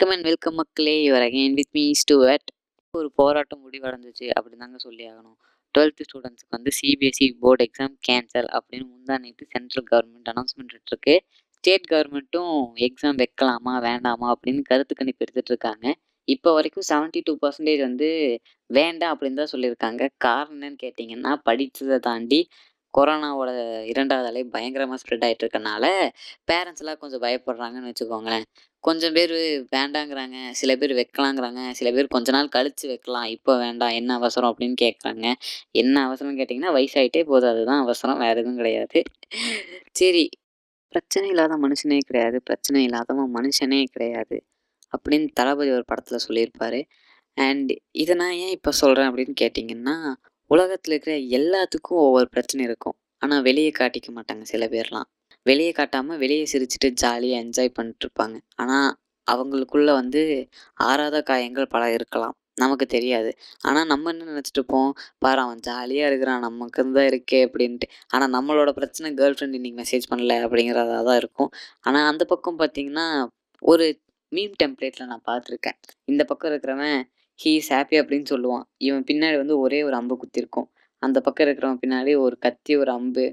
வணக்கம் and welcome மக்களே. You're again with me Stuart ஒரு போராட்டம் முடிவடைஞ்சிச்சு அப்படின்னு தாங்க சொல்லி ஆகணும். டுவெல்த்து ஸ்டூடெண்ட்ஸுக்கு வந்து சிபிஎஸ்சி போர்டு எக்ஸாம் கேன்சல் அப்படின்னு முந்தா நேற்று சென்ட்ரல் கவர்மெண்ட் அனௌன்ஸ்மெண்ட் இருக்கு ஸ்டேட் கவர்மெண்ட்டும் எக்ஸாம் வைக்கலாமா வேண்டாமா அப்படின்னு கருத்து கணிப்பு எடுத்துட்டு இருக்காங்க. இப்போ வரைக்கும் செவன்ட்டி டூ பர்சன்டேஜ் வந்து வேண்டாம் அப்படின்னு தான் சொல்லியிருக்காங்க. காரணம் என்னன்னு கேட்டிங்கன்னா படித்ததை தாண்டி கொரோனாவோட இரண்டாவது அலை பயங்கரமாக ஸ்ப்ரெட் ஆகிட்டு இருக்கனால பேரண்ட்ஸ்லாம் கொஞ்சம் பயப்படுறாங்கன்னு வச்சுக்கோங்களேன். கொஞ்சம் பேர் வேண்டாங்கிறாங்க சில பேர் வைக்கலாங்கிறாங்க சில பேர் கொஞ்ச நாள் கழித்து வைக்கலாம் இப்போ வேண்டாம் என்ன அவசரம் அப்படின்னு கேட்குறாங்க என்ன அவசரம்னு கேட்டிங்கன்னா வயசாயிட்டே போதும் அதுதான் அவசரம் வேறு எதுவும் கிடையாது. சரி பிரச்சனை இல்லாத மனுஷனே கிடையாது பிரச்சனை இல்லாதவன் மனுஷனே கிடையாது அப்படின்னு தளபதி ஒரு படத்தில் சொல்லியிருப்பார். அண்ட் இதை நான் ஏன் இப்போ சொல்கிறேன் அப்படின்னு கேட்டிங்கன்னா உலகத்தில் இருக்கிற எல்லாத்துக்கும் ஒவ்வொரு பிரச்சனை இருக்கும். ஆனால் வெளியே காட்டிக்க மாட்டாங்க சில பேர்லாம். வெளியே காட்டாமல் வெளியே சிரிச்சுட்டு ஜாலியாக என்ஜாய் பண்ணிட்டுருப்பாங்க ஆனால் அவங்களுக்குள்ள வந்து ஆறாத காயங்கள் பல இருக்கலாம். நமக்கு தெரியாது. ஆனால் நம்ம என்ன நினச்சிட்டு இருப்போம்? பாரு அவன் ஜாலியாக இருக்கிறான். நமக்கு தான் இருக்கே அப்படின்ட்டு. ஆனால் நம்மளோட பிரச்சனை கேர்ள் ஃப்ரெண்ட் இன்னைக்கு மெசேஜ் பண்ணல அப்படிங்கிறதா தான் இருக்கும். ஆனால் அந்த பக்கம் பார்த்திங்கன்னா ஒரு மீம் டெம்ப்ளேட்டில் நான் பார்த்துருக்கேன். இந்த பக்கம் இருக்கிறவன் ஹீ இஸ் ஹாப்பி அப்படின்னு சொல்லுவான். இவன் பின்னாடி வந்து ஒரே ஒரு அம்பு குத்திருக்கும். அந்த பக்கம் இருக்கிறவன் பின்னாடி ஒரு கத்தி ஒரு அம்பு.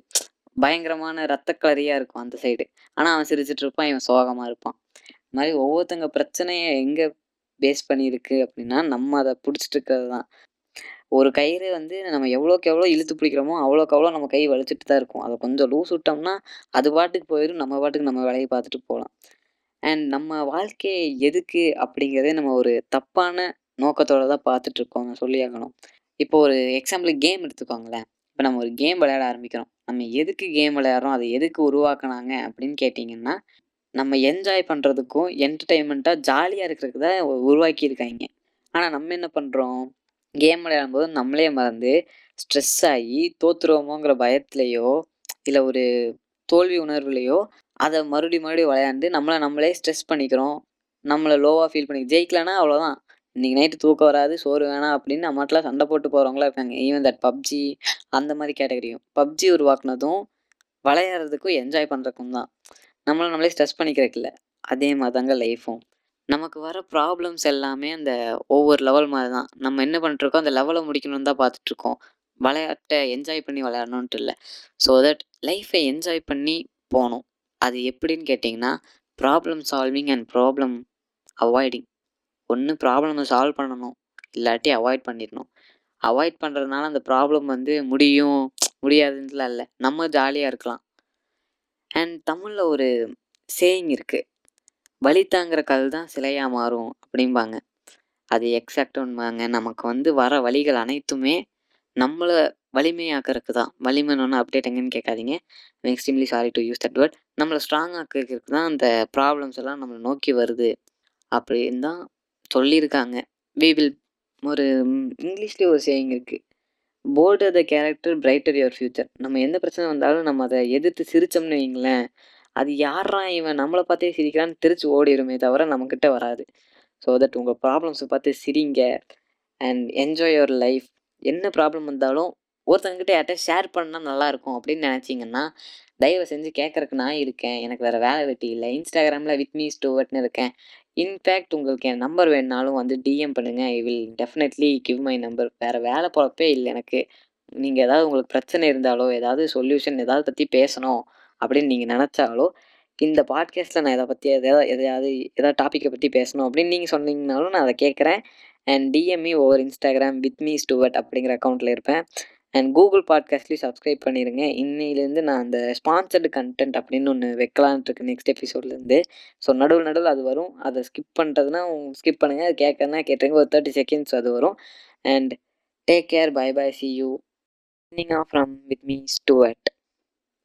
பயங்கரமான ரத்த கலரியாக இருக்கும் அந்த சைடு ஆனால் அவன் சிரிச்சிட்டு இருப்பான் இவன் சோகமாக இருப்பான். இந்த மாதிரி ஒவ்வொருத்தங்க பிரச்சனையை எங்கே பேஸ் பண்ணியிருக்கு அப்படின்னா நம்ம அதை பிடிச்சிட்டு இருக்கிறது தான். ஒரு கயிறு வந்து நம்ம எவ்வளோக்கு எவ்வளோ இழுத்து பிடிக்கிறோமோ அவ்வளோக்கு அவ்வளோ நம்ம கை வலிச்சிட்டு தான் இருக்கும். அதை கொஞ்சம் லூஸ் விட்டோம்னா அது பாட்டுக்கு போயிடும் நம்ம பாட்டுக்கு நம்ம வேலையை பார்த்துட்டு போகலாம். அண்ட் நம்ம வாழ்க்கையை எதுக்கு அப்படிங்கிறதே நம்ம ஒரு தப்பான நோக்கத்தோடு தான் பார்த்துட்டு இருக்கோம் சொல்லி ஆகணும் இப்போ ஒரு எக்ஸாம்பிள் கேம் எடுத்துக்கோங்களேன். இப்போ நம்ம ஒரு கேம் விளையாட ஆரம்பிக்கிறோம். நம்ம எதுக்கு கேம் விளையாடுறோம்? அதை எதுக்கு உருவாக்குனாங்க? அப்படின்னு கேட்டிங்கன்னா நம்ம என்ஜாய் பண்ணுறதுக்கும் என்டர்டெயின்மெண்ட்டாக ஜாலியாக இருக்கிறதுக்கு தான் உருவாக்கியிருக்காங்க. ஆனால் நம்ம என்ன பண்ணுறோம் கேம் விளையாடும்போது நம்மளே மறந்து ஸ்ட்ரெஸ் ஆகி தோத்துருவோமோங்கிற பயத்துலையோ இல்லை ஒரு தோல்வி உணர்வுலையோ அதை மறுபடியும் மறுபடியும் விளையாண்டு நம்மளை நம்மளே ஸ்ட்ரெஸ் பண்ணிக்கிறோம். நம்மளை லோவாக ஃபீல் பண்ணி ஜெயிக்கலன்னா அவ்வளோதான் இன்றைக்கி நைட்டு தூக்கம் வராது சோறு வேணாம் அப்படின்னு அம்மாட்டில் சண்டை போட்டு போகிறவங்களாம் இருக்காங்க. ஈவன் தட் பப்ஜி அந்த மாதிரி கேட்டகரியும் பப்ஜி உருவாக்குனதும் விளையாடுறதுக்கும் என்ஜாய் பண்ணுறக்கும் தான். நம்மளை நம்மளே ஸ்ட்ரெஸ் பண்ணிக்கிறதுக்கு இல்லை. அதே மாதிரி தாங்க லைஃப்பும் நமக்கு வர ப்ராப்ளம்ஸ் எல்லாமே அந்த ஒவ்வொரு லெவல் மாதிரி தான். நம்ம என்ன பண்ணிட்டுருக்கோம்? அந்த லெவலை முடிக்கணும்னு தான் பார்த்துட்ருக்கோம் விளையாட்டை என்ஜாய் பண்ணி விளையாடணுன்ட்டு இல்லை. ஸோ தட் லைஃப்பை என்ஜாய் பண்ணி போகணும். அது எப்படின்னு கேட்டிங்கன்னா problem solving and problem avoiding ஒன்று ப்ராப்ளமை சால்வ் பண்ணணும். இல்லாட்டி அவாய்ட் பண்ணிடணும் அவாய்ட் பண்ணுறதுனால அந்த ப்ராப்ளம் வந்து முடியும் முடியாதுன்னுலாம் இல்லை. நம்ம ஜாலியாக இருக்கலாம். அண்ட் தமிழில் ஒரு சேயிங் இருக்குது வலி தாங்குற கல் தான் சிலையாக மாறும் அப்படிம்பாங்க. அது எக்ஸாக்ட் உண்மைங்க. நமக்கு வந்து வர வழிகள் அனைத்துமே நம்மளை வலிமையாக்கிறதுக்கு தான். வலிமைன்னு அப்டேட் எங்கன்னு கேட்காதீங்க. Extremely sorry to use that word நம்மளை ஸ்ட்ராங் ஆக்கிறதுக்கு தான் அந்த ப்ராப்ளம்ஸ் எல்லாம் நம்மளை நோக்கி வருது. அப்படின்னு தான் சொல்லியிருக்காங்க வி வில் ஒரு இங்கிலீஷ்லேயே ஒரு சேயிங் இருக்குது bolder the character brighter your future நம்ம எந்த பிரச்சனை வந்தாலும் நம்ம அதை எதிர்த்து சிரித்தோம்னு வைங்களேன் அது யாரா இவன்? நம்மளை பார்த்தே சிரிக்கிறான்னு திருச்சி ஓடிடுமே தவிர நம்மக்கிட்ட வராது. ஸோ தட் உங்கள் ப்ராப்ளம்ஸை பார்த்து சிரிங்க அண்ட் என்ஜாய் யுவர் லைஃப் என்ன ப்ராப்ளம் வந்தாலும் ஒருத்தங்கிட்ட யார்கிட்ட ஷேர் பண்ணால் நல்லாயிருக்கும் அப்படின்னு நினச்சிங்கன்னா தயவு செஞ்சு கேட்குறக்கு நான் இருக்கேன். எனக்கு வேறு வேலை வெட்டி இல்லை. இன்ஸ்டாகிராமில் வித் மீ ஸ்டூவர்ட்னு இருக்கேன். இன்ஃபேக்ட் உங்களுக்கு என் நம்பர் வேணுனாலும் வந்து டிஎம் பண்ணுங்கள் I will definitely give my number வேறு வேலை போகிறப்பே இல்லை எனக்கு. நீங்கள் ஏதாவது உங்களுக்கு பிரச்சனை இருந்தாலோ ஏதாவது சொல்யூஷன் ஏதாவது பற்றி பேசணும் அப்படின்னு நீங்கள் நினச்சாலோ இந்த பாட்காஸ்ட்டில் நான் இதை பற்றி எதாவது எதையாவது ஏதாவது டாப்பிக்கை பற்றி பேசணும் அப்படின்னு நீங்கள் சொன்னீங்கனாலும் நான் அதை கேட்குறேன் and DM me over Instagram with me Stuart அப்படிங்கிற அக்கௌண்ட்டில் இருப்பேன். அண்ட் கூகுள் பாட்காஸ்ட்லேயும் சப்ஸ்கிரைப் பண்ணிடுங்க இன்னையிலேருந்து நான் அந்த ஸ்பான்சர்டு கண்டென்ட் அப்படின்னு ஒன்று வைக்கலான்ட்டு இருக்கு நெக்ஸ்ட் எபிசோட்லேருந்து ஸோ நடுவில் நடுவில் அது வரும். அதை ஸ்கிப் பண்ணுறதுனா ஸ்கிப் பண்ணுங்கள் அது கேட்கறதுனா கேட்டுருங்க. ஒரு தேர்ட்டி செகண்ட்ஸ் அது வரும். And take care bye bye see you from with me Stuart